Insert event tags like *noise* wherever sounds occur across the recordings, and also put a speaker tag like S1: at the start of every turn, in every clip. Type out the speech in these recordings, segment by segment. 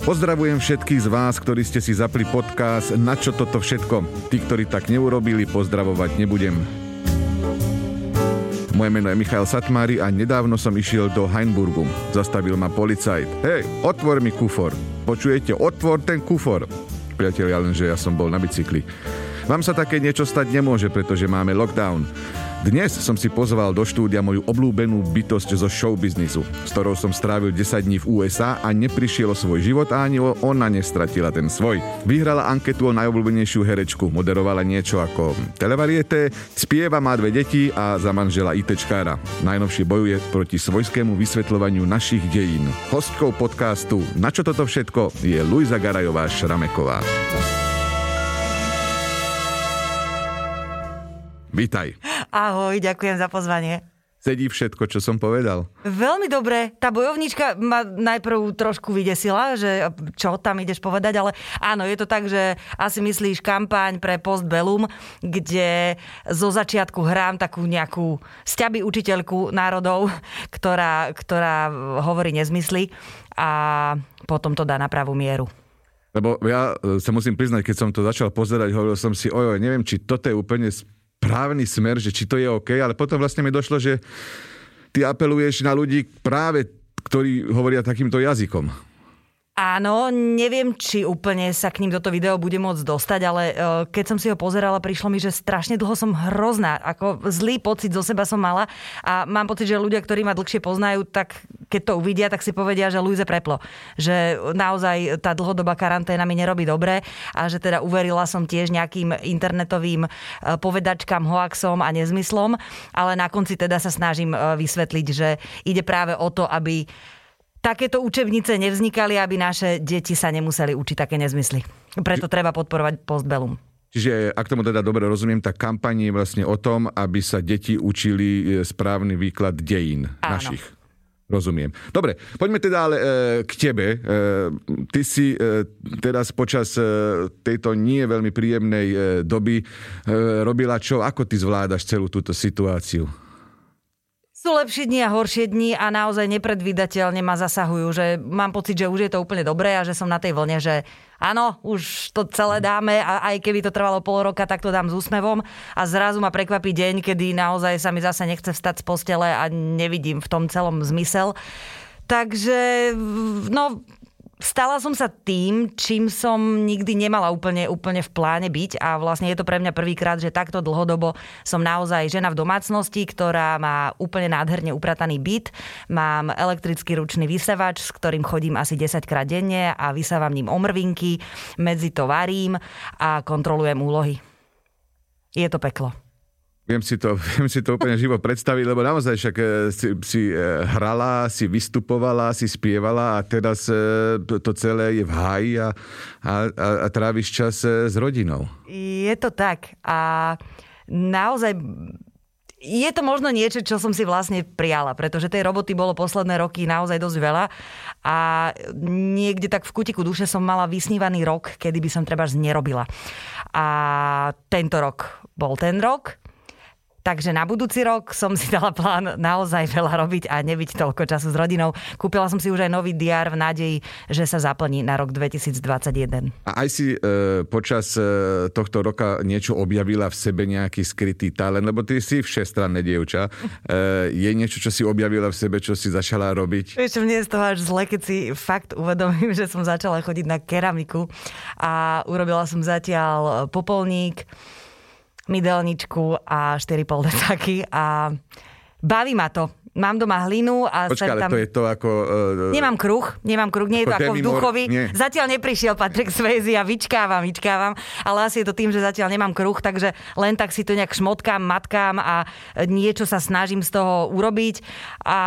S1: Pozdravujem všetkých z vás, ktorí ste si zapli podcast Na čo toto všetko. Tí, ktorí tak neurobili, pozdravovať nebudem. Moje meno je Michal Satmári a nedávno som išiel do Heinburgu. Zastavil ma policajt. Hej, otvor mi kufor. Počujete, otvor ten kufor. Priatelia, lenže ja som bol na bicykli. Vám sa také niečo stať nemôže, pretože máme lockdown. Dnes som si pozval do štúdia moju oblúbenú bytosť zo showbiznisu, s ktorou som strávil 10 dní v USA a neprišiel o svoj život a ani ona nestratila ten svoj. Vyhrala anketu o najobľúbenejšiu herečku, moderovala niečo ako televariete, spieva, má dve deti a za manžela ITčkára. Najnovšie bojuje proti svojskému vysvetľovaniu našich dejín. Hostkou podcastu Na čo toto všetko je Luisa Garajová Šrameková. Vítaj.
S2: Ahoj, ďakujem za pozvanie.
S1: Sedí všetko, čo som povedal.
S2: Veľmi dobre. Tá bojovnička ma najprv trošku vydesila, že čo tam ideš povedať, ale áno, je to tak, že asi myslíš kampaň pre Postbellum, kde zo začiatku hrám takú nejakú sťaby učiteľku národov, ktorá, ktorá hovorí nezmysly a potom to dá na pravú mieru.
S1: Lebo ja e, sa musím priznať, keď som to začal pozerať, hovoril som si, ojoj, neviem, či toto je úplne právny smer, že či to je OK, ale potom vlastne mi došlo, že ty apeluješ na ľudí práve, ktorí hovoria takýmto jazykom.
S2: Áno, neviem, či úplne sa k ním toto video bude môcť dostať, ale e, keď som si ho pozerala, prišlo mi, že strašne dlho som hrozná. Ako zlý pocit zo seba som mala a mám pocit, že ľudia, ktorí ma dlhšie poznajú, tak keď to uvidia, tak si povedia, že Luise preplo. Že naozaj tá dlhodobá karanténa mi nerobí dobre a že teda uverila som tiež nejakým internetovým e, povedačkám, hoaxom a nezmyslom, ale na konci teda sa snažím e, vysvetliť, že ide práve o to, aby takéto učebnice nevznikali, aby naše deti sa nemuseli učiť také nezmysly. Preto treba podporovať postbelum.
S1: Čiže, ak tomu teda dobre rozumiem, tá kampaň je vlastne o tom, aby sa deti učili e, správny výklad dejín
S2: Áno.
S1: našich. Rozumiem. Dobre, poďme teda ale e, k tebe. E, ty si e, teraz počas e, tejto nie veľmi príjemnej e, doby e, robila čo? Ako ty zvládaš celú túto situáciu?
S2: Sú lepšie dni a horšie dni a naozaj nepredvídateľne ma zasahujú, že mám pocit, že už je to úplne dobré a že som na tej vlne, že áno, už to celé dáme a aj keby to trvalo pol roka, tak to dám s úsmevom a zrazu ma prekvapí deň, kedy naozaj sa mi zase nechce vstať z postele a nevidím v tom celom zmysel. Takže, no, stala som sa tým, čím som nikdy nemala úplne, úplne v pláne byť a vlastne je to pre mňa prvýkrát, že takto dlhodobo som naozaj žena v domácnosti, ktorá má úplne nádherne uprataný byt. Mám elektrický ručný vysevač, s ktorým chodím asi 10 krát denne a vysávam ním omrvinky, medzi to varím a kontrolujem úlohy. Je to peklo.
S1: Viem si, to, *laughs* viem si to úplne živo predstaviť, lebo naozaj však e, si, si e, hrala, si vystupovala, si spievala a teraz e, to celé je v háji a, a, a, a tráviš čas s rodinou.
S2: Je to tak a naozaj je to možno niečo, čo som si vlastne prijala, pretože tej roboty bolo posledné roky naozaj dosť veľa a niekde tak v kutiku duše som mala vysnívaný rok, kedy by som treba nerobila. A tento rok bol ten rok, Takže na budúci rok som si dala plán naozaj veľa robiť a nebyť toľko času s rodinou. Kúpila som si už aj nový diár v nádeji, že sa zaplní na rok 2021.
S1: A aj si e, počas e, tohto roka niečo objavila v sebe nejaký skrytý talent, lebo ty si všestranné dievča. E, je niečo, čo si objavila v sebe, čo si začala robiť?
S2: Vieš, mne je z toho až zle, keď si fakt uvedomím, *laughs* že som začala chodiť na keramiku a urobila som zatiaľ popolník, mydelničku a 4,5 decáky a baví ma to. Mám doma hlinu a
S1: Počkaj, ale
S2: tam...
S1: to je to ako... Uh,
S2: nemám kruh, nemám kruh, nie je to ako v duchovi.
S1: Nie.
S2: Zatiaľ neprišiel Patrick Swayze a vyčkávam, vyčkávam, ale asi je to tým, že zatiaľ nemám kruh, takže len tak si to nejak šmotkám, matkám a niečo sa snažím z toho urobiť. A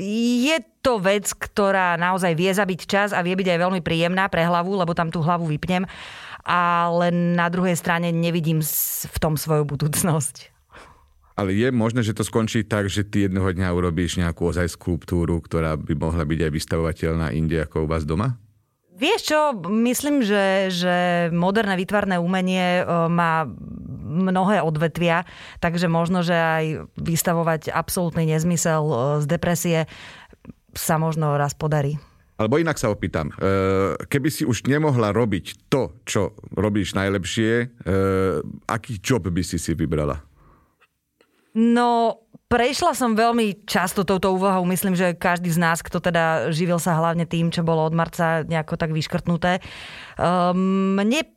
S2: je to vec, ktorá naozaj vie zabiť čas a vie byť aj veľmi príjemná pre hlavu, lebo tam tú hlavu vypnem ale na druhej strane nevidím v tom svoju budúcnosť.
S1: Ale je možné, že to skončí tak, že ty jedného dňa urobíš nejakú ozaj skulptúru, ktorá by mohla byť aj vystavovateľná inde ako u vás doma?
S2: Vieš čo, myslím, že, že moderné výtvarné umenie e, má mnohé odvetvia, takže možno, že aj vystavovať absolútny nezmysel e, z depresie sa možno raz podarí.
S1: Alebo inak sa opýtam, e, keby si už nemohla robiť to, čo robíš najlepšie, e, aký job by si si vybrala?
S2: No, prešla som veľmi často touto úvahou. Myslím, že každý z nás, kto teda živil sa hlavne tým, čo bolo od marca nejako tak vyškrtnuté. Um, mne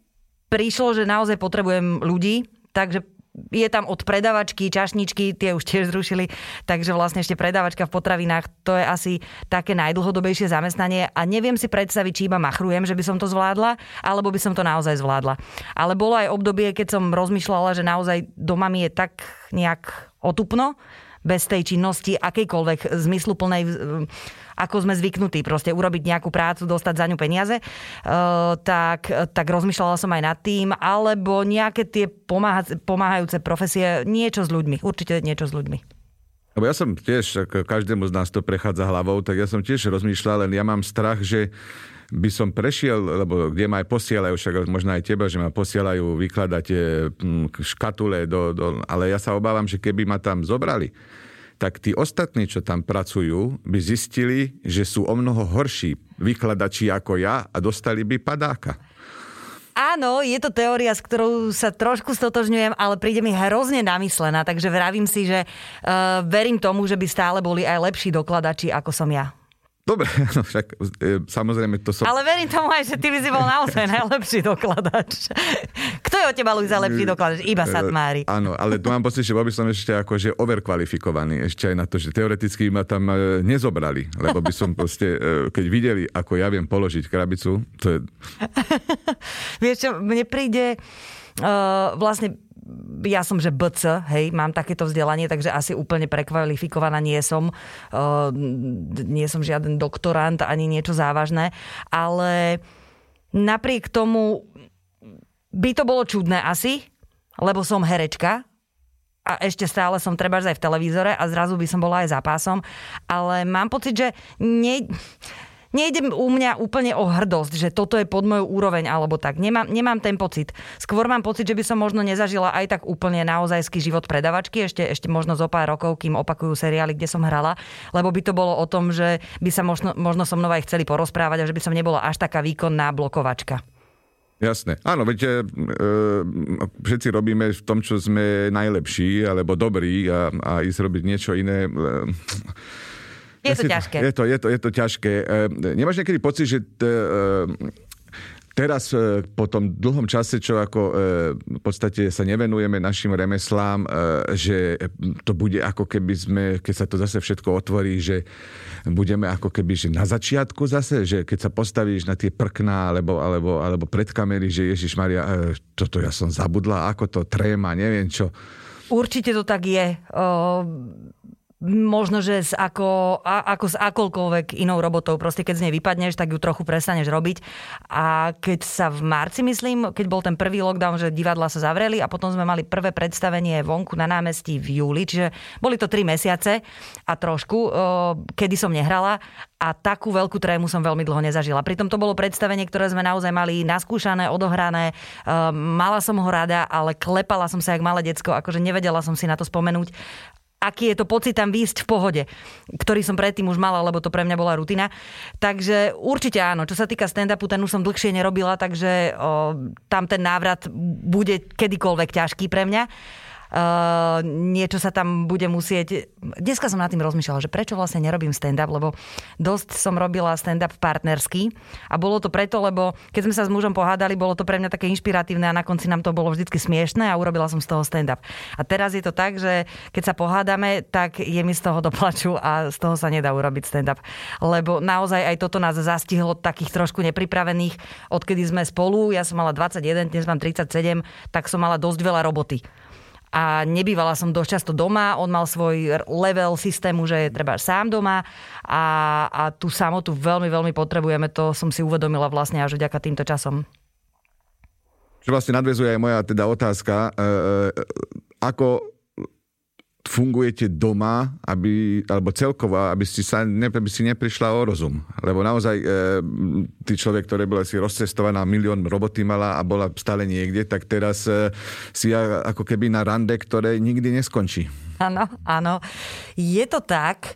S2: prišlo, že naozaj potrebujem ľudí, takže je tam od predavačky, čašničky, tie už tiež zrušili, takže vlastne ešte predavačka v potravinách, to je asi také najdlhodobejšie zamestnanie a neviem si predstaviť, či iba machrujem, že by som to zvládla, alebo by som to naozaj zvládla. Ale bolo aj obdobie, keď som rozmýšľala, že naozaj doma mi je tak nejak otupno, bez tej činnosti akejkoľvek zmysluplnej ako sme zvyknutí proste urobiť nejakú prácu, dostať za ňu peniaze, uh, tak, tak rozmýšľala som aj nad tým, alebo nejaké tie pomáha, pomáhajúce profesie, niečo s ľuďmi, určite niečo s ľuďmi.
S1: Lebo ja som tiež, každému z nás to prechádza hlavou, tak ja som tiež rozmýšľal, len ja mám strach, že by som prešiel, lebo kde ma aj posielajú, však možno aj teba, že ma posielajú vykladať škatule, do, do, ale ja sa obávam, že keby ma tam zobrali, tak tí ostatní, čo tam pracujú, by zistili, že sú o mnoho horší vykladači ako ja a dostali by padáka.
S2: Áno, je to teória, s ktorou sa trošku stotožňujem, ale príde mi hrozne namyslená, takže vravím si, že uh, verím tomu, že by stále boli aj lepší dokladači, ako som ja.
S1: Dobre, *laughs* no však e, samozrejme to som...
S2: Ale verím tomu aj, že ty by si bol naozaj *laughs* najlepší dokladač. Kto je od teba, Luisa, lepší dokladač? Iba e, Satmári.
S1: Áno, ale tu mám pocit, že bol by som ešte akože overkvalifikovaný. Ešte aj na to, že teoreticky ma tam e, nezobrali. Lebo by som proste, keď videli, ako ja viem položiť krabicu, to je... *laughs*
S2: Vieš čo, mne príde... Uh, vlastne ja som, že BC, hej, mám takéto vzdelanie, takže asi úplne prekvalifikovaná nie som. Uh, nie som žiaden doktorant ani niečo závažné, ale napriek tomu by to bolo čudné asi, lebo som herečka, a ešte stále som treba aj v televízore a zrazu by som bola aj za pásom, ale mám pocit, že nie, nejde u mňa úplne o hrdosť, že toto je pod moju úroveň alebo tak. Nemám, nemám ten pocit. Skôr mám pocit, že by som možno nezažila aj tak úplne naozajský život predavačky, ešte, ešte možno zo pár rokov, kým opakujú seriály, kde som hrala, lebo by to bolo o tom, že by sa možno, možno so mnou aj chceli porozprávať a že by som nebola až taká výkonná blokovačka.
S1: Jasné. Áno, veď e, všetci robíme v tom, čo sme najlepší alebo dobrí a, a ísť robiť niečo iné. E,
S2: je to ťažké.
S1: Je to, je to, je to ťažké. E, nemáš niekedy pocit, že t, e, teraz e, po tom dlhom čase, čo ako v podstate sa nevenujeme našim remeslám, že to bude ako keby sme, keď sa to zase všetko otvorí, že budeme ako keby že na začiatku zase, že keď sa postavíš na tie prkná alebo, alebo, alebo pred kamery, že Ježiš Maria, toto ja som zabudla, ako to tréma, neviem čo.
S2: Určite to tak je možno, že s ako, a, ako s akoľkoľvek inou robotou. Proste keď z nej vypadneš, tak ju trochu prestaneš robiť. A keď sa v marci, myslím, keď bol ten prvý lockdown, že divadla sa zavreli a potom sme mali prvé predstavenie vonku na námestí v júli, čiže boli to tri mesiace a trošku, kedy som nehrala a takú veľkú trému som veľmi dlho nezažila. Pritom to bolo predstavenie, ktoré sme naozaj mali naskúšané, odohrané. Mala som ho rada, ale klepala som sa jak malé decko, akože nevedela som si na to spomenúť aký je to pocit tam výjsť v pohode, ktorý som predtým už mala, lebo to pre mňa bola rutina. Takže určite áno, čo sa týka stand-upu, ten už som dlhšie nerobila, takže o, tam ten návrat bude kedykoľvek ťažký pre mňa. Uh, niečo sa tam bude musieť... Dneska som nad tým rozmýšľala, že prečo vlastne nerobím stand-up, lebo dosť som robila stand-up partnersky a bolo to preto, lebo keď sme sa s mužom pohádali, bolo to pre mňa také inšpiratívne a na konci nám to bolo vždy smiešné a urobila som z toho stand-up. A teraz je to tak, že keď sa pohádame, tak je mi z toho doplaču a z toho sa nedá urobiť stand-up. Lebo naozaj aj toto nás zastihlo takých trošku nepripravených, odkedy sme spolu, ja som mala 21, dnes mám 37, tak som mala dosť veľa roboty a nebývala som dosť často doma. On mal svoj level systému, že je treba sám doma a, a tú samotu veľmi, veľmi potrebujeme. To som si uvedomila vlastne až vďaka týmto časom.
S1: Čo vlastne nadvezuje aj moja teda otázka. E, e, ako fungujete doma, aby, alebo celkovo, aby si, sa, ne, aby si neprišla o rozum. Lebo naozaj e, ty človek, ktorý bola si rozcestovaná, milión roboty mala a bola stále niekde, tak teraz e, si ja, ako keby na rande, ktoré nikdy neskončí.
S2: Áno, áno. Je to tak.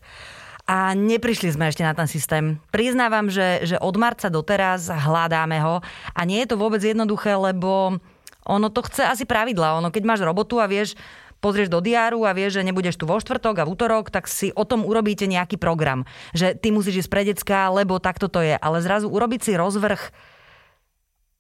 S2: A neprišli sme ešte na ten systém. Priznávam, že, že od marca doteraz hľadáme ho a nie je to vôbec jednoduché, lebo ono to chce asi pravidla. Ono, keď máš robotu a vieš, pozrieš do diáru a vieš, že nebudeš tu vo štvrtok a v útorok, tak si o tom urobíte nejaký program. Že ty musíš ísť pre decka, lebo takto to je. Ale zrazu urobiť si rozvrh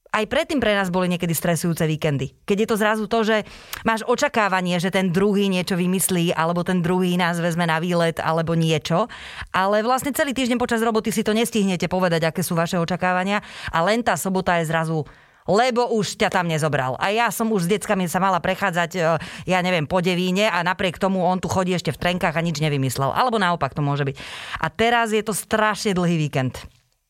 S2: aj predtým pre nás boli niekedy stresujúce víkendy. Keď je to zrazu to, že máš očakávanie, že ten druhý niečo vymyslí, alebo ten druhý nás vezme na výlet, alebo niečo, ale vlastne celý týždeň počas roboty si to nestihnete povedať, aké sú vaše očakávania a len tá sobota je zrazu lebo už ťa tam nezobral. A ja som už s deckami sa mala prechádzať, e, ja neviem, po devíne a napriek tomu on tu chodí ešte v trenkách a nič nevymyslel. Alebo naopak to môže byť. A teraz je to strašne dlhý víkend.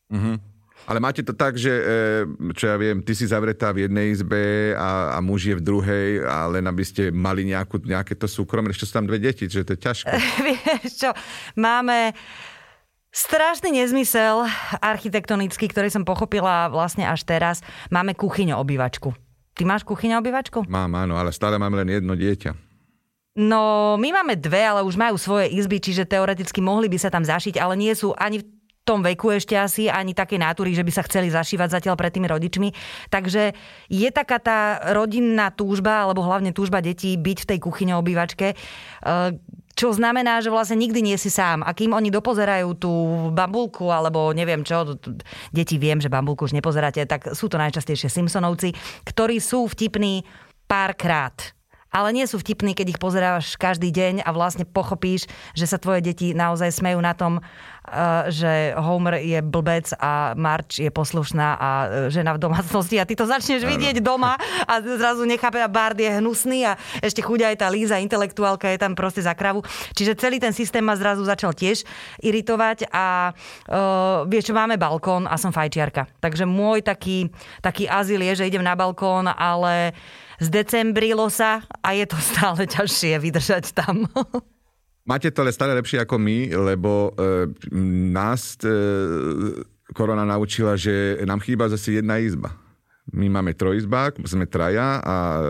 S1: Mm-hmm. Ale máte to tak, že, e, čo ja viem, ty si zavretá v jednej izbe a, a muž je v druhej a len aby ste mali nejakú, nejaké to súkromie, ešte sú tam dve deti, že to je ťažké. *laughs*
S2: Vieš čo, máme strašný nezmysel architektonický, ktorý som pochopila vlastne až teraz. Máme kuchyňu obývačku. Ty máš kuchyňu obývačku?
S1: Mám, áno, ale stále mám len jedno dieťa.
S2: No, my máme dve, ale už majú svoje izby, čiže teoreticky mohli by sa tam zašiť, ale nie sú ani v tom veku ešte asi ani také nátury, že by sa chceli zašívať zatiaľ pred tými rodičmi. Takže je taká tá rodinná túžba, alebo hlavne túžba detí byť v tej kuchyne obývačke, eh, čo znamená, že vlastne nikdy nie si sám. A kým oni dopozerajú tú bambulku, alebo neviem čo, deti viem, že bambulku už nepozeráte, tak sú to najčastejšie Simpsonovci, ktorí sú vtipní párkrát ale nie sú vtipní, keď ich pozeráš každý deň a vlastne pochopíš, že sa tvoje deti naozaj smejú na tom, že Homer je blbec a March je poslušná a eh, žena v domácnosti a ty to začneš vidieť doma a zrazu nechápe a Bard je hnusný a ešte chudia aj tá Líza, intelektuálka je tam proste za kravu. Čiže celý ten systém ma zrazu začal tiež iritovať a uh, vieš máme balkón a som fajčiarka. Takže môj taký, taký azyl je, že idem na balkón, ale zdecembrilo sa a je to stále *laughs* ťažšie vydržať tam. *laughs*
S1: Máte to ale stále lepšie ako my, lebo e, nás e, korona naučila, že nám chýba zase jedna izba. My máme trojizbák, sme traja a e,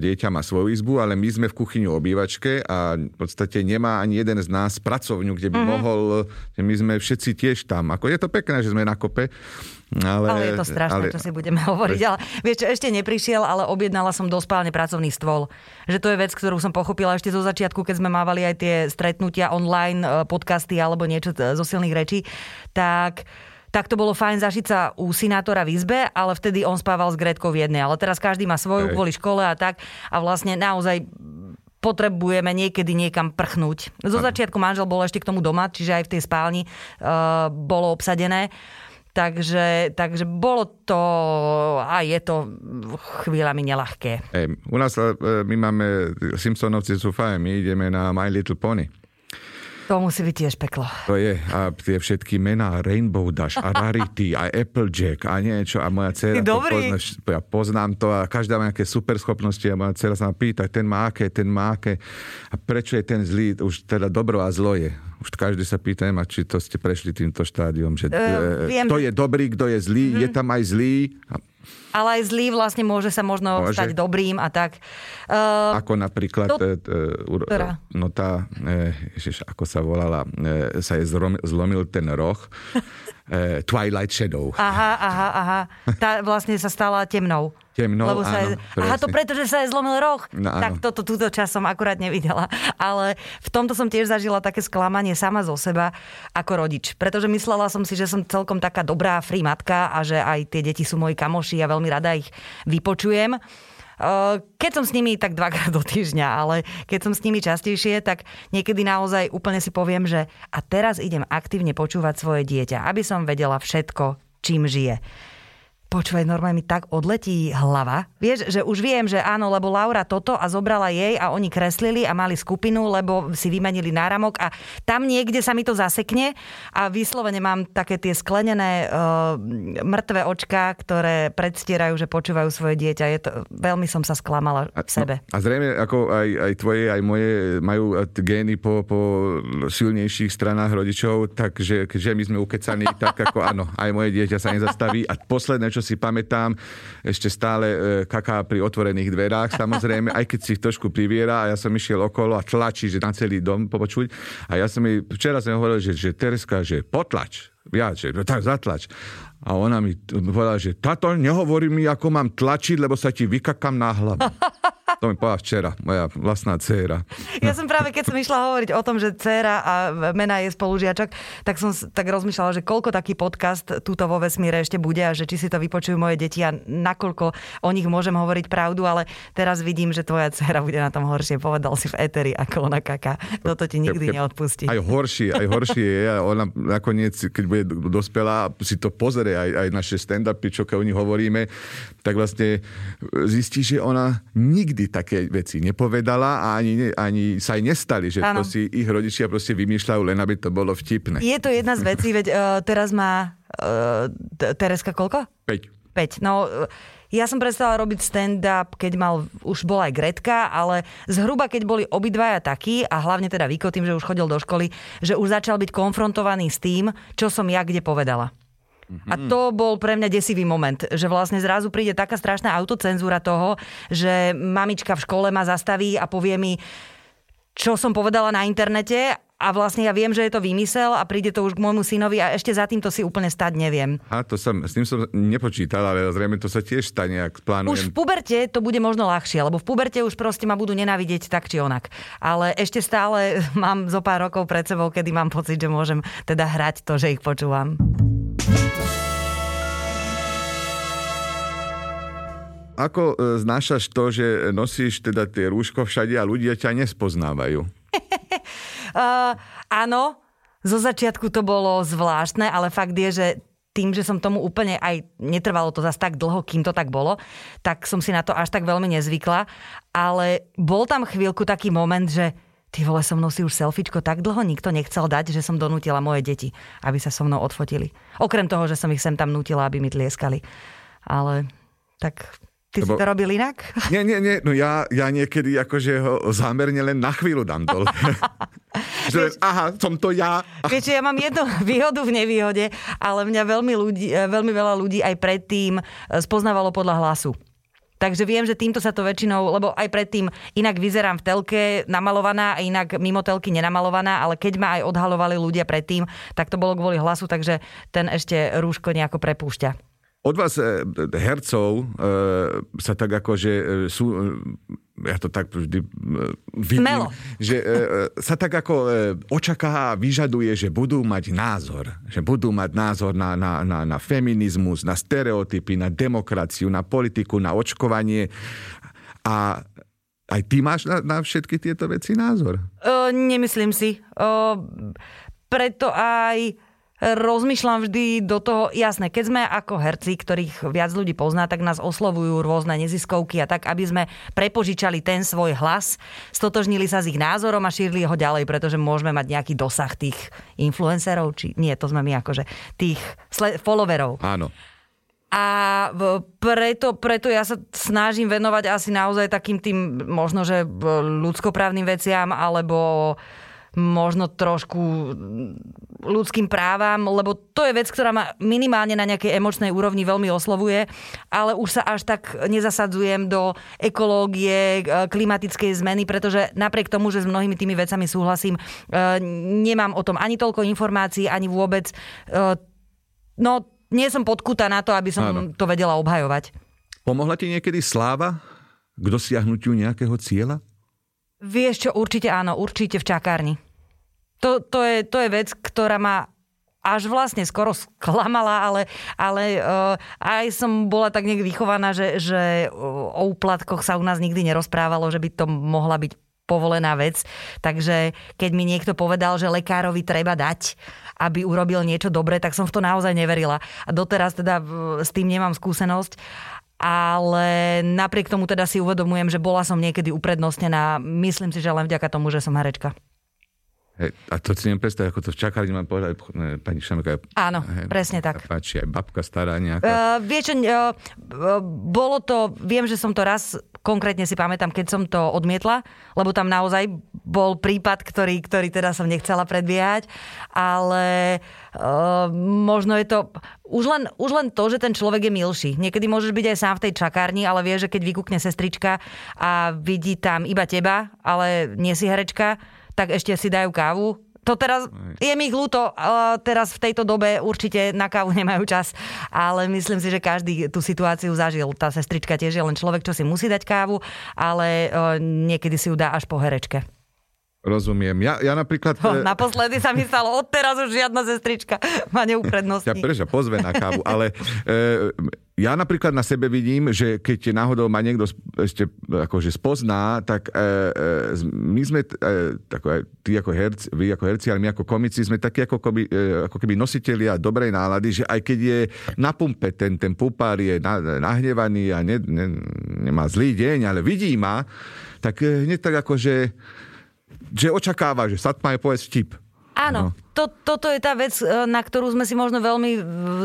S1: dieťa má svoju izbu, ale my sme v kuchyni obývačke a v podstate nemá ani jeden z nás pracovňu, kde by mm-hmm. mohol, že my sme všetci tiež tam. Ako je to pekné, že sme na kope, ale,
S2: ale je to strašné, ale, čo si budeme *laughs* hovoriť. Ale vieš čo, ešte neprišiel, ale objednala som do spálne pracovný stôl. Že to je vec, ktorú som pochopila ešte zo začiatku, keď sme mávali aj tie stretnutia online, e, podcasty alebo niečo zo silných rečí. Tak tak to bolo fajn zažiť sa u sinátora v izbe, ale vtedy on spával s Gretkou v jednej. Ale teraz každý má svoju kvôli škole a tak. A vlastne naozaj potrebujeme niekedy niekam prchnúť. Zo začiatku manžel bol ešte k tomu doma, čiže aj v tej spálni uh, bolo obsadené. Takže, takže bolo to a je to chvíľami nelahké.
S1: Hey, u nás e, my máme, Simpsonovci sú fajn, my ideme na My Little Pony.
S2: To musí byť tiež peklo.
S1: To je. A tie všetky mená, Rainbow Dash a Rarity a Applejack a niečo. A moja dcera to pozná, ja poznám to a každá má nejaké super schopnosti a moja dcera sa ma pýta, ten má aké, ten má aké. A prečo je ten zlý? Už teda dobro a zlo je. Už každý sa pýta, a či to ste prešli týmto štádiom, že uh, viem. kto je dobrý, kto je zlý, mm-hmm. je tam aj zlý.
S2: Ale aj zlý vlastne môže sa možno môže. stať dobrým a tak.
S1: Uh, ako napríklad, to, uh, no tá, uh, ježiš, ako sa volala, uh, sa je zlomil ten roh. *laughs* uh, Twilight Shadow.
S2: Aha, aha, aha. Tá vlastne sa stala temnou.
S1: Temnou,
S2: Lebo sa
S1: áno,
S2: je, aha, to preto, že sa je zlomil roh. No, tak toto túto čas som akurát nevidela. Ale v tomto som tiež zažila také sklamanie sama zo seba ako rodič. Pretože myslela som si, že som celkom taká dobrá free matka a že aj tie deti sú moji kamoši a veľmi rada ich vypočujem. Keď som s nimi tak dvakrát do týždňa, ale keď som s nimi častejšie, tak niekedy naozaj úplne si poviem, že a teraz idem aktívne počúvať svoje dieťa, aby som vedela všetko, čím žije. Počúvaj, normálne mi tak odletí hlava. Vieš, že už viem, že áno, lebo Laura toto a zobrala jej a oni kreslili a mali skupinu, lebo si vymenili náramok a tam niekde sa mi to zasekne a vyslovene mám také tie sklenené uh, mŕtve očka, ktoré predstierajú, že počúvajú svoje dieťa. Je to, veľmi som sa sklamala v sebe.
S1: No, a zrejme ako aj, aj tvoje, aj moje majú gény po, po silnejších stranách rodičov, takže keďže my sme ukecaní, tak ako áno, aj moje dieťa sa nezastaví. A posledné, čo si pamätám, ešte stále e, kaká pri otvorených dverách, samozrejme, aj keď si ich trošku priviera a ja som išiel okolo a tlačí, že na celý dom popočuť. A ja som jej, včera som hovoril, že, že Tereska, že potlač, viac, že no tak zatlač. A ona mi povedala, že táto nehovorí mi, ako mám tlačiť, lebo sa ti vykakam na hlavu. To mi povedala včera, moja vlastná dcéra.
S2: Ja som práve, keď som išla hovoriť o tom, že dcéra a mena je spolužiačok, tak som tak rozmýšľala, že koľko taký podcast túto vo vesmíre ešte bude a že či si to vypočujú moje deti a nakoľko o nich môžem hovoriť pravdu, ale teraz vidím, že tvoja dcéra bude na tom horšie. Povedal si v eteri, ako ona kaká. Toto ti nikdy neodpustí.
S1: Aj horšie, aj horšie je. Ona nakoniec, keď bude dospelá, si to pozrie aj, aj naše stand-upy, čo o nich hovoríme, tak vlastne zistí, že ona nikdy také veci nepovedala a ani, ani sa aj nestali, že ano. to si ich rodičia proste vymýšľajú len, aby to bolo vtipné.
S2: Je to jedna z vecí, veď uh, teraz má uh, Tereska koľko?
S1: 5.
S2: 5. No, ja som prestala robiť stand-up, keď mal, už bola aj Gretka, ale zhruba keď boli obidvaja takí, a hlavne teda Viko tým, že už chodil do školy, že už začal byť konfrontovaný s tým, čo som ja kde povedala. Mm-hmm. A to bol pre mňa desivý moment, že vlastne zrazu príde taká strašná autocenzúra toho, že mamička v škole ma zastaví a povie mi, čo som povedala na internete a vlastne ja viem, že je to výmysel a príde to už k môjmu synovi a ešte za týmto si úplne stať neviem.
S1: A to som, s tým som nepočítal, ale zrejme to sa tiež stane, ak plánujem.
S2: Už v puberte to bude možno ľahšie, lebo v puberte už proste ma budú nenávidieť tak či onak. Ale ešte stále *laughs* mám zo pár rokov pred sebou, kedy mám pocit, že môžem teda hrať to, že ich počúvam.
S1: Ako e, znášaš to, že nosíš teda tie rúško všade a ľudia ťa nespoznávajú? *laughs*
S2: uh, áno, zo začiatku to bolo zvláštne, ale fakt je, že tým, že som tomu úplne aj netrvalo to zase tak dlho, kým to tak bolo, tak som si na to až tak veľmi nezvykla. Ale bol tam chvíľku taký moment, že ty vole, so mnou si už selfiečko tak dlho nikto nechcel dať, že som donútila moje deti, aby sa so mnou odfotili. Okrem toho, že som ich sem tam nutila, aby mi tlieskali. Ale tak Ty Lebo... si to robil inak? *laughs*
S1: Nie, nie, nie. No ja, ja niekedy akože ho zámerne len na chvíľu dám dole. *laughs* že, Vieš, aha, som to ja.
S2: Vieš, ja mám jednu *laughs* výhodu v nevýhode, ale mňa veľmi, ľudí, eh, veľmi veľa ľudí aj predtým eh, spoznávalo podľa hlasu. Takže viem, že týmto sa to väčšinou, lebo aj predtým inak vyzerám v telke namalovaná a inak mimo telky nenamalovaná, ale keď ma aj odhalovali ľudia predtým, tak to bolo kvôli hlasu, takže ten ešte rúško nejako prepúšťa.
S1: Od vás e, hercov e, sa tak ako, že e, sú, ja to tak vždy vidím, Smelo. že sa tak ako očaká a vyžaduje, že budú mať názor. Že budú mať názor na, na, na, na feminizmus, na stereotypy, na demokraciu, na politiku, na očkovanie. A aj ty máš na, na všetky tieto veci názor?
S2: Uh, nemyslím si. Uh, preto aj rozmýšľam vždy do toho, jasné, keď sme ako herci, ktorých viac ľudí pozná, tak nás oslovujú rôzne neziskovky a tak, aby sme prepožičali ten svoj hlas, stotožnili sa s ich názorom a šírili ho ďalej, pretože môžeme mať nejaký dosah tých influencerov, či nie, to sme my akože, tých followerov.
S1: Áno.
S2: A preto, preto ja sa snažím venovať asi naozaj takým tým možno, že ľudskoprávnym veciam alebo možno trošku ľudským právam, lebo to je vec, ktorá ma minimálne na nejakej emočnej úrovni veľmi oslovuje, ale už sa až tak nezasadzujem do ekológie, e, klimatickej zmeny, pretože napriek tomu, že s mnohými tými vecami súhlasím, e, nemám o tom ani toľko informácií, ani vôbec. E, no, nie som podkutá na to, aby som Áno. to vedela obhajovať.
S1: Pomohla ti niekedy sláva k dosiahnutiu nejakého cieľa?
S2: Vieš čo, určite áno, určite v čakárni. To, to, je, to je vec, ktorá ma až vlastne skoro sklamala, ale, ale uh, aj som bola tak nejak vychovaná, že, že o úplatkoch sa u nás nikdy nerozprávalo, že by to mohla byť povolená vec. Takže keď mi niekto povedal, že lekárovi treba dať, aby urobil niečo dobré, tak som v to naozaj neverila. A doteraz teda s tým nemám skúsenosť ale napriek tomu teda si uvedomujem, že bola som niekedy uprednostnená, myslím si, že len vďaka tomu, že som herečka.
S1: Hej, a to si neviem predstaviť, ako to v čakárni mám povedať, ne, pani Šameka.
S2: Áno, presne tak.
S1: Páči, aj babka stará nejaká.
S2: Uh, vieš uh, bolo to, viem, že som to raz, konkrétne si pamätám, keď som to odmietla, lebo tam naozaj bol prípad, ktorý, ktorý teda som nechcela predbiehať, ale uh, možno je to už len, už len to, že ten človek je milší. Niekedy môžeš byť aj sám v tej čakárni, ale vie, že keď vykúkne sestrička a vidí tam iba teba, ale nie si herečka, tak ešte si dajú kávu. To teraz, je mi ich ľúto, teraz v tejto dobe určite na kávu *laughs* nemajú čas, ale myslím si, že každý tú situáciu zažil. Tá sestrička tiež je len človek, čo si musí dať kávu, ale niekedy si ju dá až po herečke.
S1: Rozumiem. Ja, ja napríklad...
S2: No, naposledy sa mi *laughs* stalo, odteraz už žiadna sestrička ma neuprednostní.
S1: Ja prečo pozve na kávu, ale e, ja napríklad na sebe vidím, že keď náhodou ma niekto ešte akože spozná, tak e, e, my sme, e, tako, ty ako herci, vy ako herci, ale my ako komici sme takí ako keby, e, ako keby nositelia dobrej nálady, že aj keď je na pumpe ten, ten pupár je na, nahnevaný a ne, ne, nemá zlý deň, ale vidí ma, tak e, hneď tak akože že očakáva, že Satma je povedz vtip.
S2: Áno, no. to, toto je tá vec, e, na ktorú sme si možno veľmi e,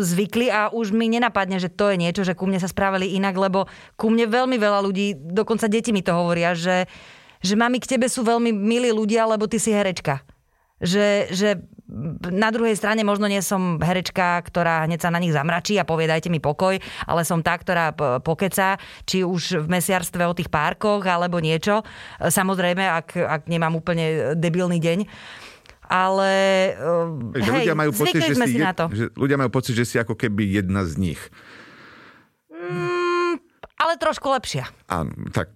S2: zvykli a už mi nenapadne, že to je niečo, že ku mne sa správali inak, lebo ku mne veľmi veľa ľudí, dokonca deti mi to hovoria, že, že mami k tebe sú veľmi milí ľudia, lebo ty si herečka. Že, že na druhej strane možno nie som herečka, ktorá hneď sa na nich zamračí a povie dajte mi pokoj, ale som tá, ktorá pokeca, či už v mesiarstve o tých párkoch alebo niečo. Samozrejme, ak, ak nemám úplne debilný deň ale
S1: že hej, ľudia majú pocit, že, si, na to. že ľudia majú pocit, že si ako keby jedna z nich.
S2: Mm, ale trošku lepšia.
S1: Áno, tak...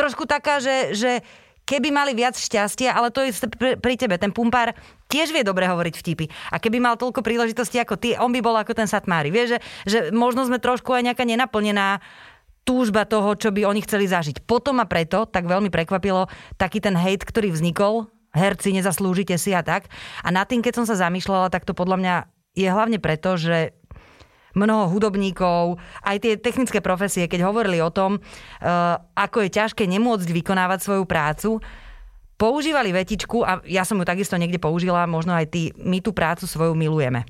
S2: Trošku taká, že, že keby mali viac šťastia, ale to je pri tebe. Ten pumpár tiež vie dobre hovoriť vtipy. A keby mal toľko príležitostí ako ty, on by bol ako ten Satmári. Vieš, že, že možno sme trošku aj nejaká nenaplnená túžba toho, čo by oni chceli zažiť. Potom a preto tak veľmi prekvapilo taký ten hate, ktorý vznikol, herci, nezaslúžite si a tak. A nad tým, keď som sa zamýšľala, tak to podľa mňa je hlavne preto, že mnoho hudobníkov, aj tie technické profesie, keď hovorili o tom, uh, ako je ťažké nemôcť vykonávať svoju prácu, používali vetičku, a ja som ju takisto niekde použila, možno aj ty, my tú prácu svoju milujeme.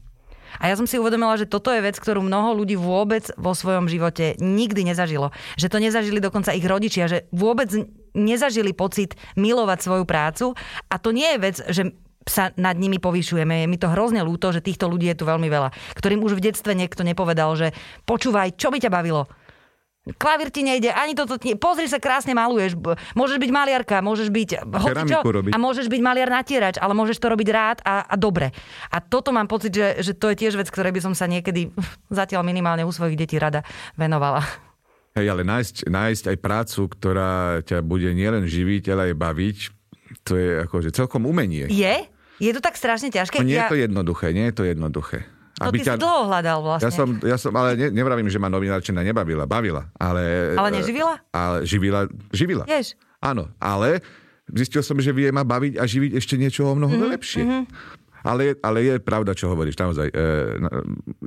S2: A ja som si uvedomila, že toto je vec, ktorú mnoho ľudí vôbec vo svojom živote nikdy nezažilo. Že to nezažili dokonca ich rodičia, že vôbec nezažili pocit milovať svoju prácu. A to nie je vec, že sa nad nimi povyšujeme. Je mi to hrozne ľúto, že týchto ľudí je tu veľmi veľa, ktorým už v detstve niekto nepovedal, že počúvaj, čo by ťa bavilo? Klavír ti nejde, ani toto ti... Pozri sa, krásne maluješ. Môžeš byť maliarka, môžeš byť hocičo, a môžeš byť maliar natierač, ale môžeš to robiť rád a, a dobre. A toto mám pocit, že, že to je tiež vec, ktorej by som sa niekedy *laughs* zatiaľ minimálne u svojich detí rada venovala.
S1: Hej, ale nájsť, nájsť aj prácu, ktorá ťa bude nielen živiť, ale aj baviť, to je akože celkom umenie.
S2: Je? Je to tak strašne ťažké?
S1: No nie ja... je to jednoduché, nie je to jednoduché.
S2: To aby ty ťa... si dlho hľadal vlastne.
S1: Ja som, ja som ale ne, nevravím, že ma novinárčina nebavila, bavila, ale...
S2: Ale neživila?
S1: Ale živila, živila.
S2: Jež.
S1: Áno, ale zistil som, že vie ma baviť a živiť ešte niečo o mnoho mm-hmm. lepšie. Mm-hmm. Ale, ale je pravda, čo hovoríš, naozaj. E,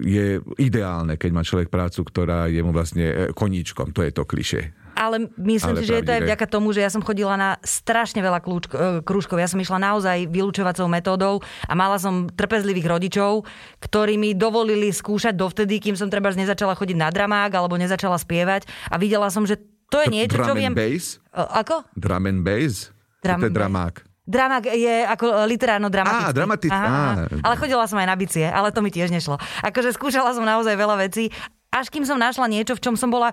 S1: je ideálne, keď má človek prácu, ktorá je mu vlastne e, koníčkom. To je to kliše
S2: ale myslím ale si, že je to aj vďaka tomu, že ja som chodila na strašne veľa kľúčko, e, krúžkov. Ja som išla naozaj vylúčovacou metódou a mala som trpezlivých rodičov, ktorí mi dovolili skúšať dovtedy, kým som treba nezačala chodiť na dramák alebo nezačala spievať a videla som, že to je niečo,
S1: čo
S2: viem...
S1: Bass?
S2: Ako?
S1: Drum and bass? Drum to je dramák.
S2: Dramák je ako literárno-dramatický.
S1: Á, dramatický. Á,
S2: ale chodila som aj na bicie, ale to mi tiež nešlo. Akože skúšala som naozaj veľa vecí, až kým som našla niečo, v čom som bola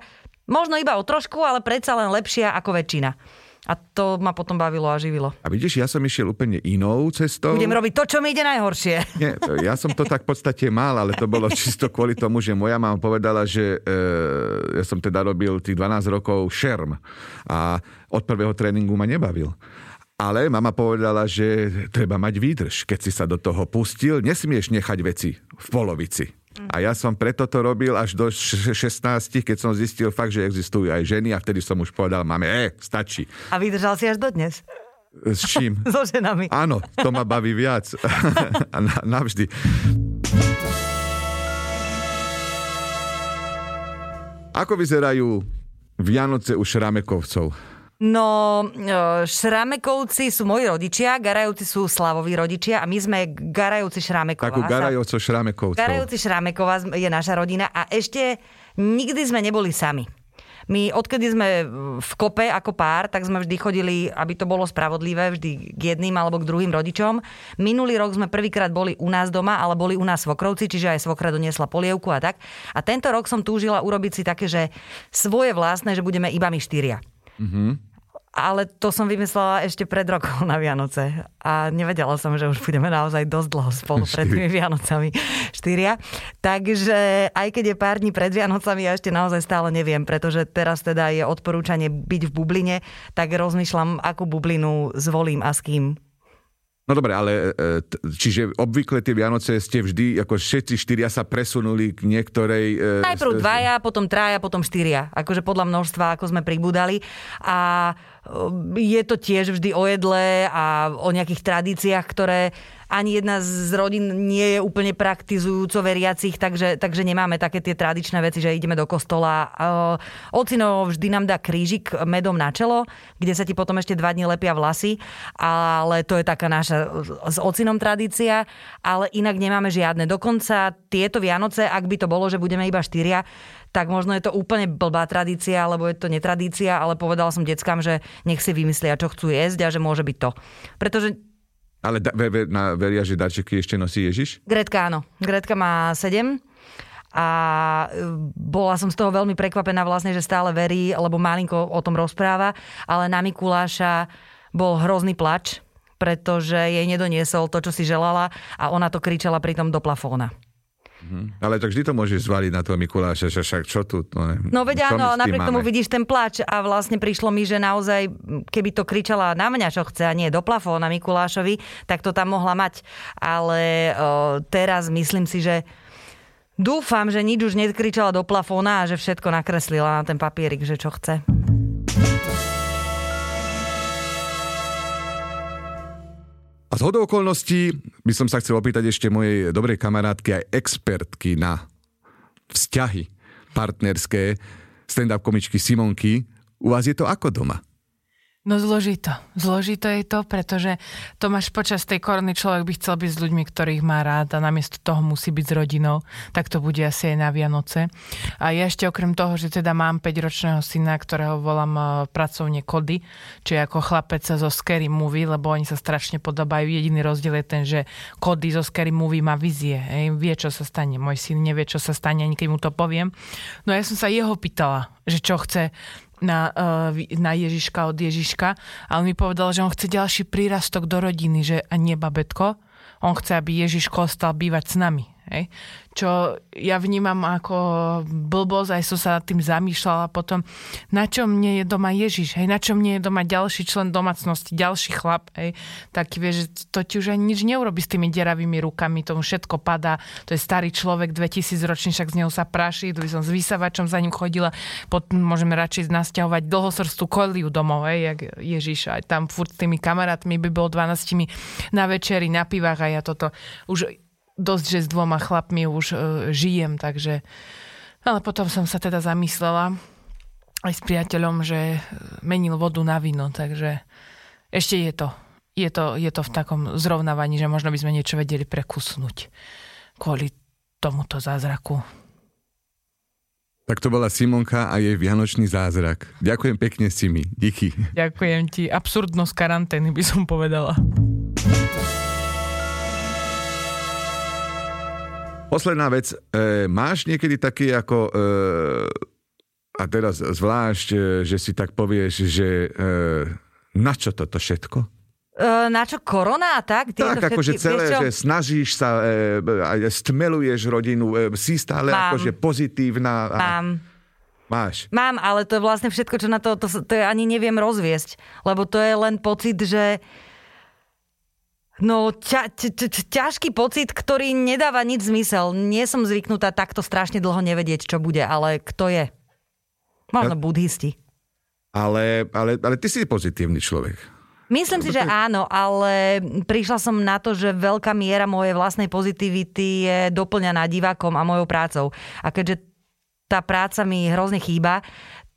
S2: Možno iba o trošku, ale predsa len lepšia ako väčšina. A to ma potom bavilo a živilo.
S1: A vidíš, ja som išiel úplne inou cestou.
S2: Budem robiť to, čo mi ide najhoršie.
S1: Nie, ja som to tak v podstate mal, ale to bolo čisto kvôli tomu, že moja mama povedala, že e, ja som teda robil tých 12 rokov šerm a od prvého tréningu ma nebavil. Ale mama povedala, že treba mať výdrž. Keď si sa do toho pustil, nesmieš nechať veci v polovici. A ja som preto to robil až do 16, keď som zistil fakt, že existujú aj ženy a vtedy som už povedal, máme, e, stačí.
S2: A vydržal si až dodnes?
S1: S čím? *laughs*
S2: so ženami.
S1: Áno, to ma baví viac. *laughs* navždy. Ako vyzerajú Vianoce u Šramekovcov?
S2: No, e, Šramekovci sú moji rodičia, Garajovci sú Slavoví rodičia a my sme Garajovci Šrameková.
S1: Takú Garajovco Šramekovcov.
S2: Garajovci Šrameková je naša rodina a ešte nikdy sme neboli sami. My odkedy sme v kope ako pár, tak sme vždy chodili, aby to bolo spravodlivé, vždy k jedným alebo k druhým rodičom. Minulý rok sme prvýkrát boli u nás doma, ale boli u nás svokrovci, čiže aj svokra doniesla polievku a tak. A tento rok som túžila urobiť si také, že svoje vlastné, že budeme iba my štyria. Mm-hmm. Ale to som vymyslela ešte pred rokom na Vianoce. A nevedela som, že už budeme naozaj dosť dlho spolu pred tými Vianocami. Štyria. Takže aj keď je pár dní pred Vianocami, ja ešte naozaj stále neviem, pretože teraz teda je odporúčanie byť v bubline, tak rozmýšľam, akú bublinu zvolím a s kým
S1: No dobre, ale e, čiže obvykle tie Vianoce ste vždy, ako všetci štyria sa presunuli k niektorej...
S2: E, Najprv dvaja, potom traja, potom štyria. Akože podľa množstva, ako sme pribudali. A je to tiež vždy o jedle a o nejakých tradíciách, ktoré ani jedna z rodín nie je úplne praktizujúco veriacich, takže, takže nemáme také tie tradičné veci, že ideme do kostola. Ocino vždy nám dá krížik medom na čelo, kde sa ti potom ešte dva dní lepia vlasy, ale to je taká naša s ocinom tradícia, ale inak nemáme žiadne. Dokonca tieto Vianoce, ak by to bolo, že budeme iba štyria, tak možno je to úplne blbá tradícia, alebo je to netradícia, ale povedala som deckám, že nech si vymyslia, čo chcú jesť a že môže byť to. Pretože
S1: ale da, ver, ver, na, veria, že darčeky ešte nosí Ježiš?
S2: Gretka áno. Gretka má 7 a e, bola som z toho veľmi prekvapená vlastne, že stále verí, lebo malinko o tom rozpráva, ale na Mikuláša bol hrozný plač, pretože jej nedoniesol to, čo si želala a ona to kričala pritom do plafóna.
S1: Mm-hmm. Ale tak vždy to môžeš zvaliť na toho Mikuláša, že však čo tu? No,
S2: no veď áno, napriek máme? tomu vidíš ten plač a vlastne prišlo mi, že naozaj, keby to kričala na mňa, čo chce a nie do plafóna Mikulášovi, tak to tam mohla mať. Ale o, teraz myslím si, že dúfam, že nič už nekričala do plafóna a že všetko nakreslila na ten papierik, že čo chce.
S1: Z hodou okolností by som sa chcel opýtať ešte mojej dobrej kamarátky aj expertky na vzťahy partnerské, stand-up komičky Simonky. U vás je to ako doma?
S3: No zložito. Zložito je to, pretože Tomáš počas tej korony človek by chcel byť s ľuďmi, ktorých má rád a namiesto toho musí byť s rodinou. Tak to bude asi aj na Vianoce. A ja ešte okrem toho, že teda mám 5-ročného syna, ktorého volám e, pracovne Kody, čiže ako chlapec zo Scary Movie, lebo oni sa strašne podobajú. Jediný rozdiel je ten, že Kody zo Scary Movie má vizie. Hej, vie, čo sa stane. Môj syn nevie, čo sa stane, ani keď mu to poviem. No ja som sa jeho pýtala, že čo chce na, uh, na Ježiška od Ježiška, ale mi povedal, že on chce ďalší prírastok do rodiny, že a nie babetko. On chce, aby Ježiško ostal bývať s nami. Hej? Čo ja vnímam ako blbosť, aj som sa nad tým zamýšľala potom, na čom nie je doma Ježiš, hej? na čom nie je doma ďalší člen domácnosti, ďalší chlap, hej? taký vie, že to ti už ani nič neurobi s tými deravými rukami, tomu všetko padá, to je starý človek, 2000 ročný, však z neho sa praší, tu by som s vysavačom za ním chodila, potom môžeme radšej nasťahovať dlhosrstú koliu domov, hej? jak Ježiš, aj tam furt s tými kamarátmi by bol 12 na večeri, na pivách a ja toto už dosť, že s dvoma chlapmi už uh, žijem, takže... Ale potom som sa teda zamyslela aj s priateľom, že e, menil vodu na víno, takže ešte je to. Je to, je to v takom zrovnávaní, že možno by sme niečo vedeli prekusnúť kvôli tomuto zázraku.
S1: Tak to bola Simonka a jej vianočný zázrak. Ďakujem pekne, Simi. Díky.
S3: Ďakujem ti. Absurdnosť karantény by som povedala.
S1: Posledná vec, e, máš niekedy taký ako, e, a teraz zvlášť, e, že si tak povieš, že e, na čo toto všetko?
S2: E, na čo korona tak?
S1: Tieto tak, akože celé, že snažíš sa, e, stmeluješ rodinu, e, si stále Mám. akože pozitívna. A...
S2: Mám.
S1: Máš.
S2: Mám, ale to je vlastne všetko, čo na to, to, to ani neviem rozviesť. Lebo to je len pocit, že No, ťa, ťa, ťa, ťažký pocit, ktorý nedáva nič zmysel. Nie som zvyknutá takto strašne dlho nevedieť, čo bude, ale kto je? Možno ja, budhisti.
S1: Ale, ale, ale ty si pozitívny človek.
S2: Myslím si, že áno, ale prišla som na to, že veľká miera mojej vlastnej pozitivity je doplňaná divákom a mojou prácou. A keďže tá práca mi hrozne chýba,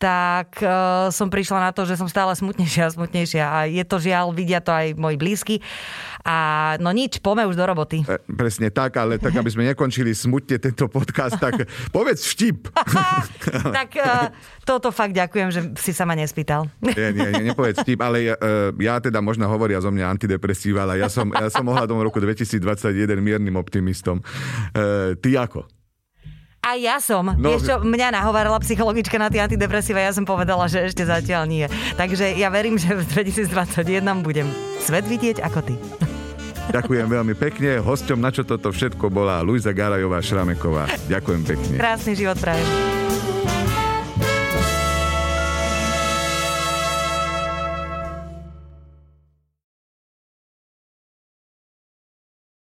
S2: tak uh, som prišla na to, že som stále smutnejšia a smutnejšia a je to žiaľ, vidia to aj moji blízky. A no nič, poďme už do roboty.
S1: E, presne tak, ale tak, aby sme nekončili smutne tento podcast, tak *laughs* povedz vtip. *laughs*
S2: tak uh, toto fakt ďakujem, že si sa ma nespýtal.
S1: nie, nie, nie, nepovedz vtip, ale ja, uh, ja teda možno hovoria zo mňa antidepresíva, ale ja som, ja som ohľadom roku 2021 miernym optimistom. Uh, ty ako?
S2: A ja som. No, Vieš čo, mňa nahovarala psychologička na tie antidepresíva, ja som povedala, že ešte zatiaľ nie. Takže ja verím, že v 2021 budem svet vidieť ako ty.
S1: Ďakujem veľmi pekne. Hosťom na čo toto všetko bola Luisa Garajová Šrameková. Ďakujem pekne.
S2: Krásny život prajem.